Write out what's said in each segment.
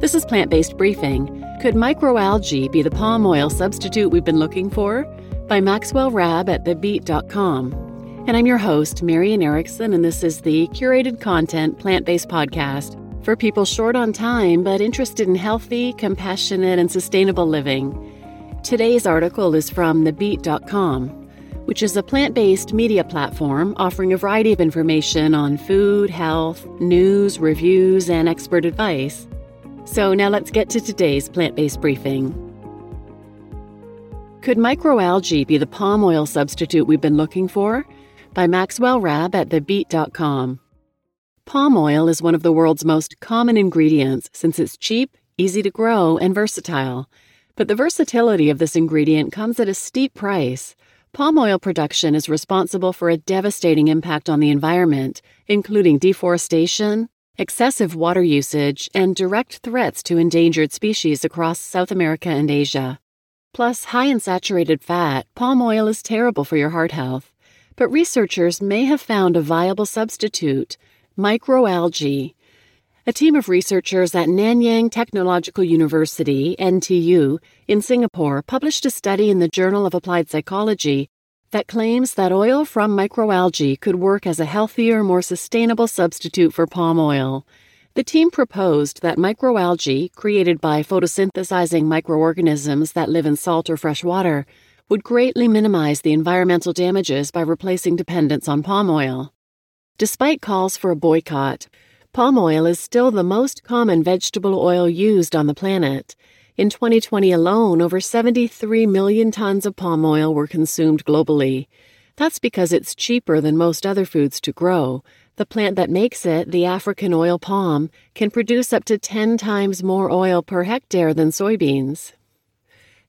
This is Plant Based Briefing. Could microalgae be the palm oil substitute we've been looking for? By Maxwell Rabb at TheBeet.com. And I'm your host, Marian Erickson, and this is the curated content plant based podcast for people short on time but interested in healthy, compassionate, and sustainable living. Today's article is from TheBeet.com, which is a plant based media platform offering a variety of information on food, health, news, reviews, and expert advice. So now let's get to today's plant based briefing. Could microalgae be the palm oil substitute we've been looking for? By Maxwell Rabb at thebeet.com. Palm oil is one of the world's most common ingredients since it's cheap, easy to grow, and versatile. But the versatility of this ingredient comes at a steep price. Palm oil production is responsible for a devastating impact on the environment, including deforestation, excessive water usage, and direct threats to endangered species across South America and Asia. Plus, high in saturated fat, palm oil is terrible for your heart health. But researchers may have found a viable substitute microalgae. A team of researchers at Nanyang Technological University, NTU, in Singapore published a study in the Journal of Applied Phycology that claims that oil from microalgae could work as a healthier, more sustainable substitute for palm oil. The team proposed that microalgae, created by photosynthesizing microorganisms that live in salt or fresh water, would greatly minimize the environmental damages by replacing dependence on palm oil. Despite calls for a boycott, palm oil is still the most common vegetable oil used on the planet. In 2020 alone, over 73 million tons of palm oil were consumed globally. That's because it's cheaper than most other foods to grow. The plant that makes it, the African oil palm, can produce up to 10 times more oil per hectare than soybeans.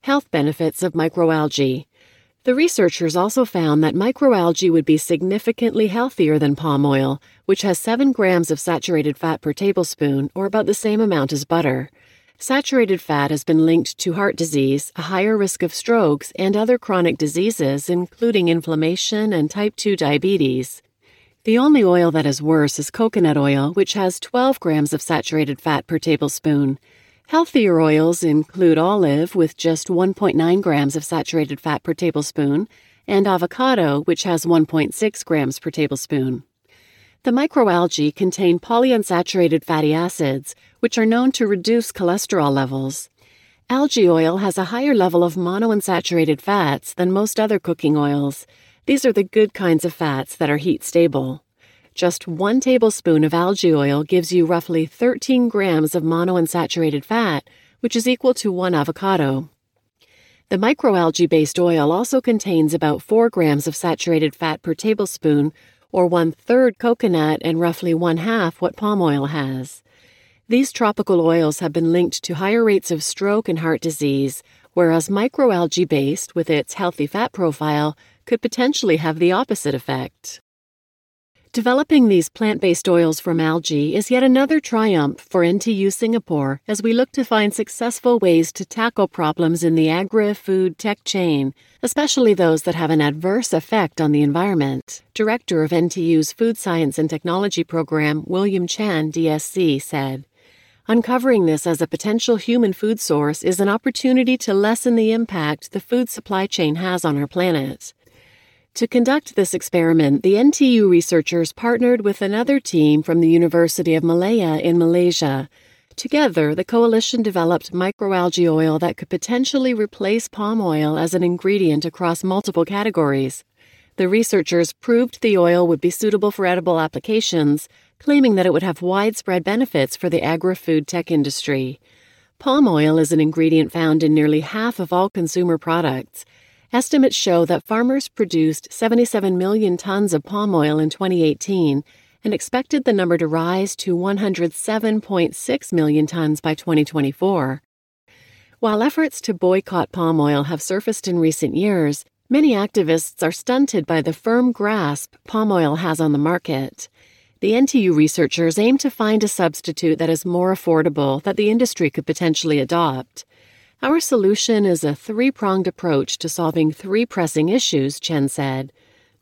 Health benefits of microalgae. The researchers also found that microalgae would be significantly healthier than palm oil, which has 7 grams of saturated fat per tablespoon, or about the same amount as butter. Saturated fat has been linked to heart disease, a higher risk of strokes, and other chronic diseases, including inflammation and type 2 diabetes. The only oil that is worse is coconut oil, which has 12 grams of saturated fat per tablespoon. Healthier oils include olive, with just 1.9 grams of saturated fat per tablespoon, and avocado, which has 1.6 grams per tablespoon. The microalgae contain polyunsaturated fatty acids, which are known to reduce cholesterol levels. Algae oil has a higher level of monounsaturated fats than most other cooking oils. These are the good kinds of fats that are heat stable. Just one tablespoon of algae oil gives you roughly 13 grams of monounsaturated fat, which is equal to one avocado. The microalgae based oil also contains about 4 grams of saturated fat per tablespoon, or one third coconut and roughly one half what palm oil has. These tropical oils have been linked to higher rates of stroke and heart disease, whereas microalgae based, with its healthy fat profile, could potentially have the opposite effect. Developing these plant based oils from algae is yet another triumph for NTU Singapore as we look to find successful ways to tackle problems in the agri food tech chain, especially those that have an adverse effect on the environment. Director of NTU's Food Science and Technology program, William Chen, DSC, said. Uncovering this as a potential human food source is an opportunity to lessen the impact the food supply chain has on our planet. To conduct this experiment, the NTU researchers partnered with another team from the University of Malaya in Malaysia. Together, the coalition developed microalgae oil that could potentially replace palm oil as an ingredient across multiple categories. The researchers proved the oil would be suitable for edible applications, claiming that it would have widespread benefits for the agri food tech industry. Palm oil is an ingredient found in nearly half of all consumer products. Estimates show that farmers produced 77 million tons of palm oil in 2018 and expected the number to rise to 107.6 million tons by 2024. While efforts to boycott palm oil have surfaced in recent years, many activists are stunted by the firm grasp palm oil has on the market. The NTU researchers aim to find a substitute that is more affordable that the industry could potentially adopt. Our solution is a three pronged approach to solving three pressing issues, Chen said.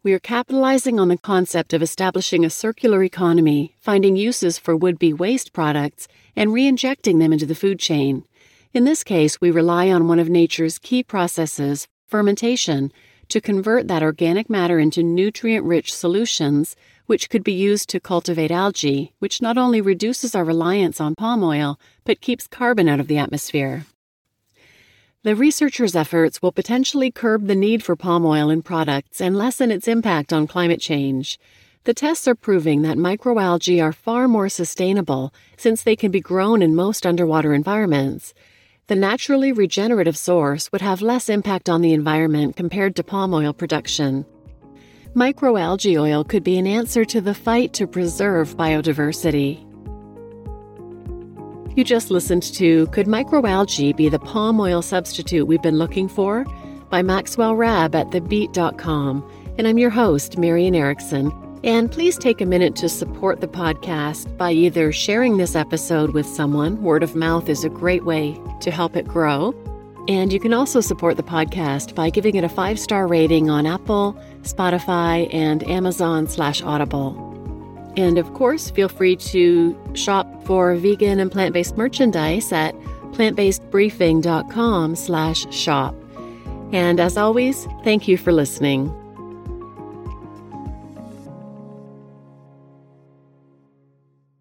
we are capitalizing on the concept of establishing a circular economy, finding uses for would be waste products, and re injecting them into the food chain. In this case, we rely on one of nature's key processes, fermentation, to convert that organic matter into nutrient rich solutions, which could be used to cultivate algae, which not only reduces our reliance on palm oil, but keeps carbon out of the atmosphere. The researchers' efforts will potentially curb the need for palm oil in products and lessen its impact on climate change. The tests are proving that microalgae are far more sustainable since they can be grown in most underwater environments. The naturally regenerative source would have less impact on the environment compared to palm oil production. Microalgae oil could be an answer to the fight to preserve biodiversity. You just listened to Could Microalgae Be the Palm Oil Substitute We've Been Looking For? by Maxwell Rabb at TheBeet.com. And I'm your host, Marian Erickson. And please take a minute to support the podcast by either sharing this episode with someone. Word of mouth is a great way to help it grow. And you can also support the podcast by giving it a five star rating on Apple, Spotify, and Amazon slash Audible. And of course, feel free to shop for vegan and plant-based merchandise at plantbasedbriefing.com slash shop. And as always, thank you for listening.